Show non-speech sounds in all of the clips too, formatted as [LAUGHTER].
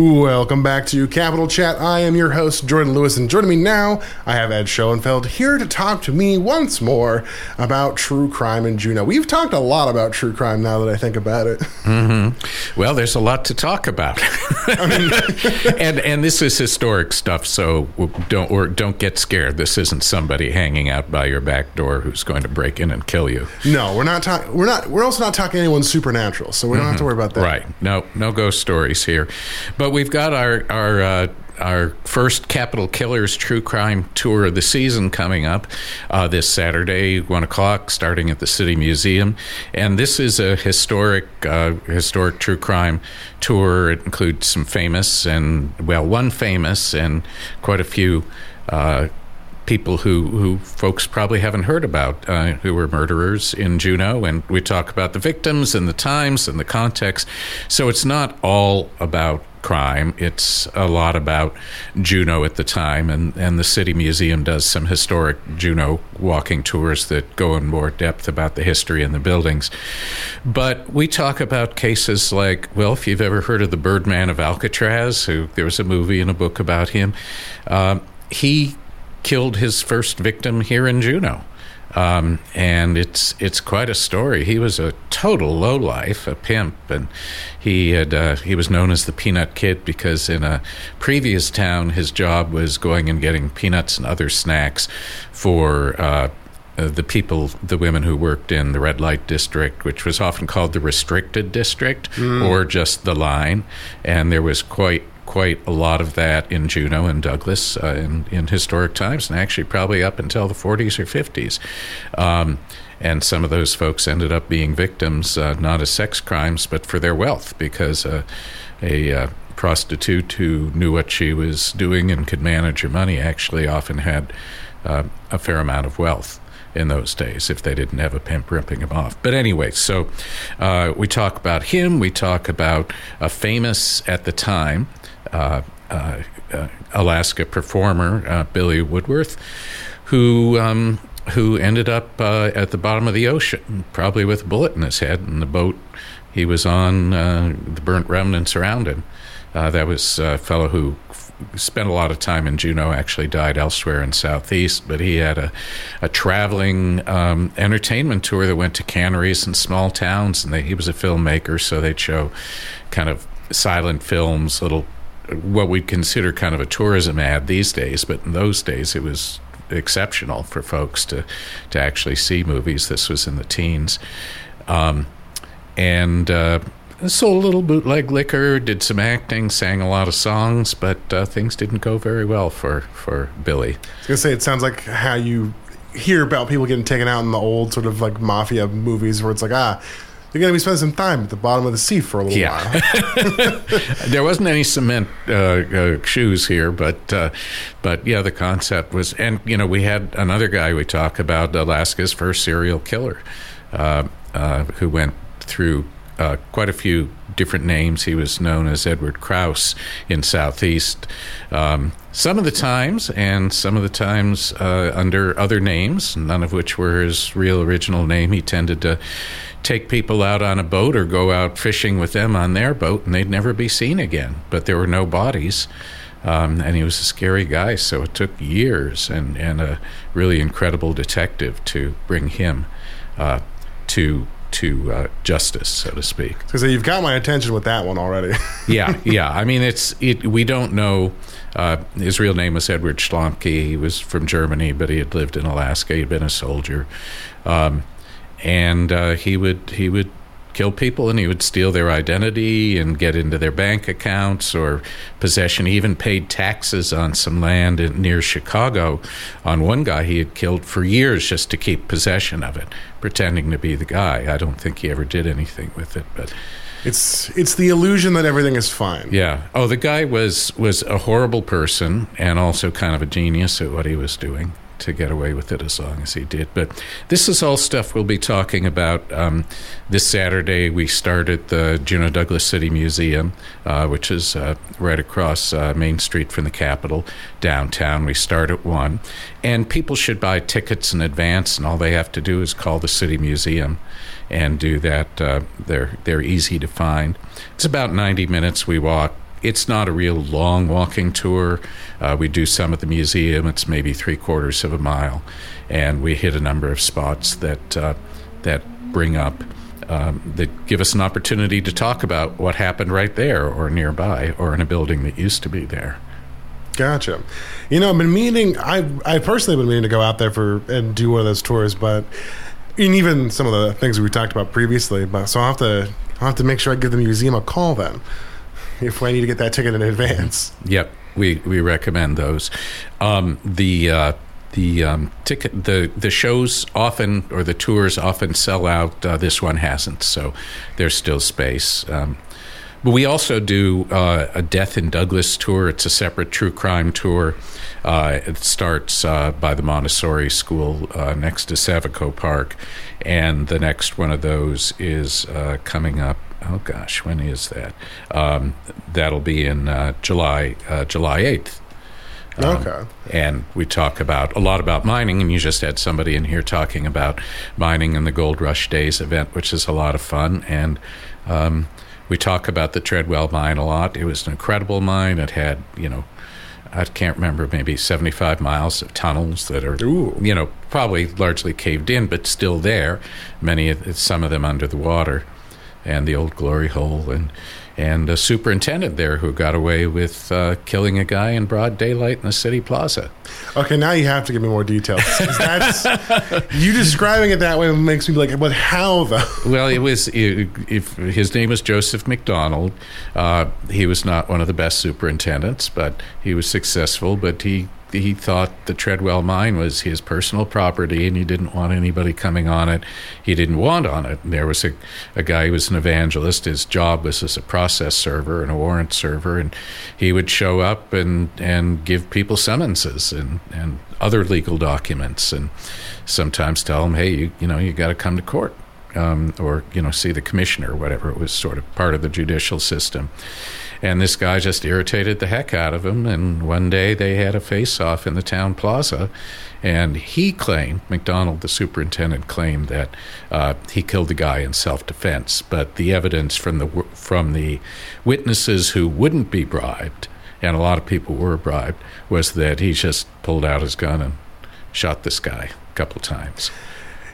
Welcome back to Capital Chat. I am your host, Jordan Lewis, and joining me now, I have Ed Schoenfeld here to talk to me once more about true crime in Juneau. We've talked a lot about true crime now that I think about it. Mm-hmm. Well, there's a lot to talk about, [LAUGHS] [LAUGHS] and and this is historic stuff. So don't or don't get scared. This isn't somebody hanging out by your back door who's going to break in and kill you. No, we're not talking. We're not. We're also not talking anyone supernatural, so we don't mm-hmm. have to worry about that. Right? No, no ghost stories here. But we've got our our uh, our first Capital Killers true crime tour of the season coming up uh, this Saturday, one o'clock, starting at the City Museum. And this is a historic, uh, historic true crime tour. It includes some famous and well, one famous and quite a few. Uh, people who, who folks probably haven't heard about uh, who were murderers in Juneau. And we talk about the victims and the times and the context. So it's not all about crime. It's a lot about Juneau at the time, and, and the City Museum does some historic Juneau walking tours that go in more depth about the history and the buildings. But we talk about cases like, well, if you've ever heard of the Birdman of Alcatraz, who there was a movie and a book about him, uh, he killed his first victim here in Juneau. Um, and it's it's quite a story. He was a total lowlife, a pimp, and he had uh, he was known as the Peanut Kid because in a previous town, his job was going and getting peanuts and other snacks for. Uh, uh, the people, the women who worked in the red light district, which was often called the restricted district mm. or just the line, and there was quite quite a lot of that in Juneau and Douglas uh, in, in historic times, and actually probably up until the 40s or 50s. Um, and some of those folks ended up being victims, uh, not as sex crimes, but for their wealth, because uh, a uh, prostitute who knew what she was doing and could manage her money actually often had uh, a fair amount of wealth in those days if they didn't have a pimp ripping him off. But anyway, so uh, we talk about him. We talk about a famous at the time Uh, uh, uh, Alaska performer Billy Woodworth, who um, who ended up at the bottom of the ocean, probably with a bullet in his head, and the boat he was on, the burnt remnants around him. that was a fellow who spent a lot of time in Juneau, actually died elsewhere in Southeast, but he had a, a traveling um, entertainment tour that went to canneries and small towns, and they, he was a filmmaker, so they'd show kind of silent films, little what we'd consider kind of a tourism ad these days, but in those days it was exceptional for folks to to actually see movies. This was in the teens, um, and uh, sold a little bootleg liquor, did some acting, sang a lot of songs, but uh, things didn't go very well for for Billy. I was gonna say it sounds like how you hear about people getting taken out in the old sort of like mafia movies, where it's like ah you're going to be spending some time at the bottom of the sea for a little yeah. while. [LAUGHS] [LAUGHS] there wasn't any cement uh, uh, shoes here, but uh, but yeah, the concept was, and you know, we had another guy we talk about, Alaska's first serial killer, uh, uh, who went through uh, quite a few different names. He was known as Edward Krause in Southeast. Um, some of the times, and some of the times uh, under other names, none of which were his real original name. He tended to take people out on a boat or go out fishing with them on their boat, and they'd never be seen again. But there were no bodies. Um, and he was a scary guy, so it took years and, and a really incredible detective to bring him uh, to to uh, justice, so to speak. So you've got my attention with that one already. [LAUGHS] yeah, yeah. I mean, it's it, we don't know. Uh, his real name was Edward Schlomke. He was from Germany, but he had lived in Alaska. He'd been a soldier, um, and uh, he would he would kill people and he would steal their identity and get into their bank accounts or possession. He even paid taxes on some land in, near Chicago on one guy he had killed for years just to keep possession of it, pretending to be the guy. I don't think he ever did anything with it, but. It's it's the illusion that everything is fine. Yeah. Oh, the guy was was a horrible person and also kind of a genius at what he was doing to get away with it as long as he did. But this is all stuff we'll be talking about. Um, this Saturday, we start at the Juneau Douglas City Museum, uh, which is uh, right across uh, Main Street from the Capitol downtown. We start at 1. And people should buy tickets in advance, and all they have to do is call the City Museum and do that. Uh, they're, they're easy to find. It's about 90 minutes we walk it's not a real long walking tour. Uh, we do some at the museum. It's maybe three quarters of a mile, and we hit a number of spots that uh, that bring up um, that give us an opportunity to talk about what happened right there or nearby or in a building that used to be there. Gotcha. You know, I've been meaning. I I personally been meaning to go out there for and do one of those tours, but and even some of the things we talked about previously. But so I have to I have to make sure I give the museum a call then [LAUGHS] if I need to get that ticket in advance. Yep, we we recommend those. Um, the uh, the um, ticket the the shows often or the tours often sell out. Uh, this one hasn't, so there's still space. Um, but we also do uh, a Death in Douglas tour. It's a separate true crime tour. Uh, it starts uh, by the Montessori School uh, next to Savikko Park, and the next one of those is uh, coming up. Oh gosh, when is that? Um, that'll be in uh, July, July eighth. Um, okay. And we talk about a lot about mining, and you just had somebody in here talking about mining and the Gold Rush Days event, which is a lot of fun. And um, we talk about the Treadwell mine a lot. It was an incredible mine. It had, you know, I can't remember, maybe 75 miles of tunnels that are, Ooh. you know, probably largely caved in, but still there. Many, of, some of them under the water, and the old glory hole, and and a superintendent there who got away with uh, killing a guy in broad daylight in the city plaza. Okay, now you have to give me more details. That's [LAUGHS] you describing it that way makes me like, but how though? Well, it was if his name was Joseph McDonald. Uh, he was not one of the best superintendents, but he was successful. But he he thought the Treadwell mine was his personal property and he didn't want anybody coming on it. He didn't want on it. And there was a, a guy who was an evangelist. His job was as a process server and a warrant server. And he would show up and, and give people summonses and, and other legal documents and sometimes tell them, hey, you, you know, you got to come to court. Um, or you know, see the commissioner, or whatever. It was sort of part of the judicial system. And this guy just irritated the heck out of him. And one day they had a face off in the town plaza. And he claimed, McDonald, the superintendent, claimed that uh, he killed the guy in self defense. But the evidence from the, from the witnesses who wouldn't be bribed, and a lot of people were bribed, was that he just pulled out his gun and shot this guy a couple times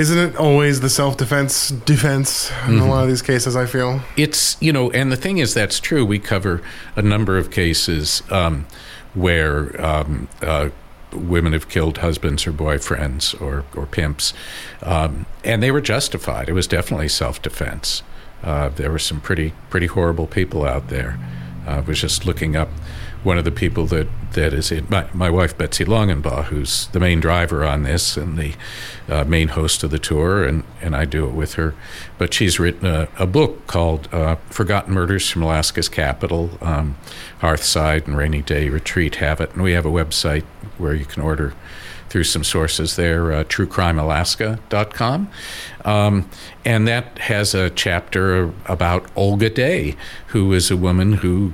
isn't it always the self defense defense in mm-hmm. a lot of these cases? I feel it's you know, and the thing is that's true. We cover a number of cases um, where um, uh, women have killed husbands or boyfriends or or pimps, um, and they were justified. It was definitely self defense. Uh, there were some pretty pretty horrible people out there. Uh, I was just looking up one of the people that, that is in my, my wife Betsy Longenbaugh, who's the main driver on this and the uh, main host of the tour, and, and I do it with her. But she's written a, a book called uh, Forgotten Murders from Alaska's Capital. Um, Hearthside and Rainy Day Retreat have it, and we have a website where you can order through some sources there, uh, truecrimealaska.com. Um, and that has a chapter about Olga Day, who is a woman who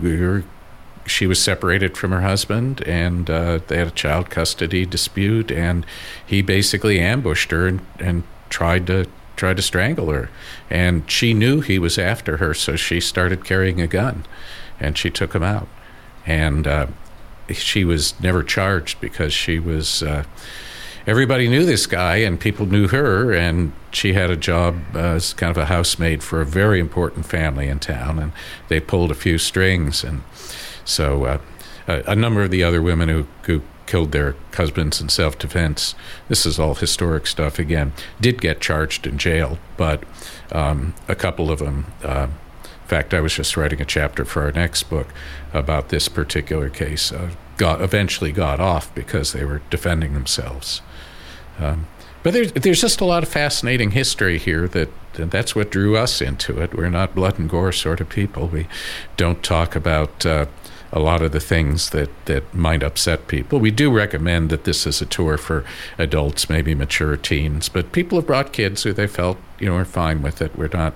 she was separated from her husband and uh, they had a child custody dispute and he basically ambushed her and, and tried to tried to strangle her. And she knew he was after her so she started carrying a gun and she took him out. And uh, she was never charged because she was uh, everybody knew this guy and people knew her and she had a job as kind of a housemaid for a very important family in town and they pulled a few strings and so, uh, a, a, number of the other women who, who killed their husbands in self defense, this is all historic stuff again, did get charged and jailed, but um, a couple of them. Uh, in fact, I was just writing a chapter for our next book about this particular case. Uh, got eventually got off because they were defending themselves. Um, but there's there's just a lot of fascinating history here that that's what drew us into it. We're not blood and gore sort of people. We don't talk about uh, a lot of the things that, that might upset people. We do recommend that this is a tour for adults, maybe mature teens, but people have brought kids who they felt, you know, are fine with it. We're not,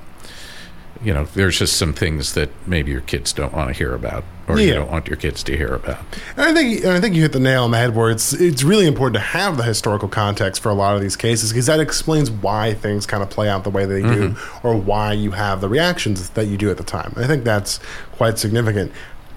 you know, there's just some things that maybe your kids don't want to hear about or yeah. you don't want your kids to hear about. And I think I think you hit the nail on the head where it's it's really important to have the historical context for a lot of these cases because that explains why things kind of play out the way they do mm-hmm. or why you have the reactions that you do at the time. I think that's quite significant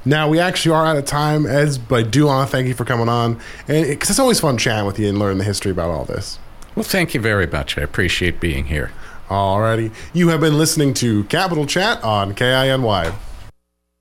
Now we actually are out of time, Eds, but I do want to thank you for coming on, and because it's always fun chatting with you and learning the history about all this. Well, thank you very much. I appreciate being here. Alrighty, you have been listening to Capital Chat on KINY.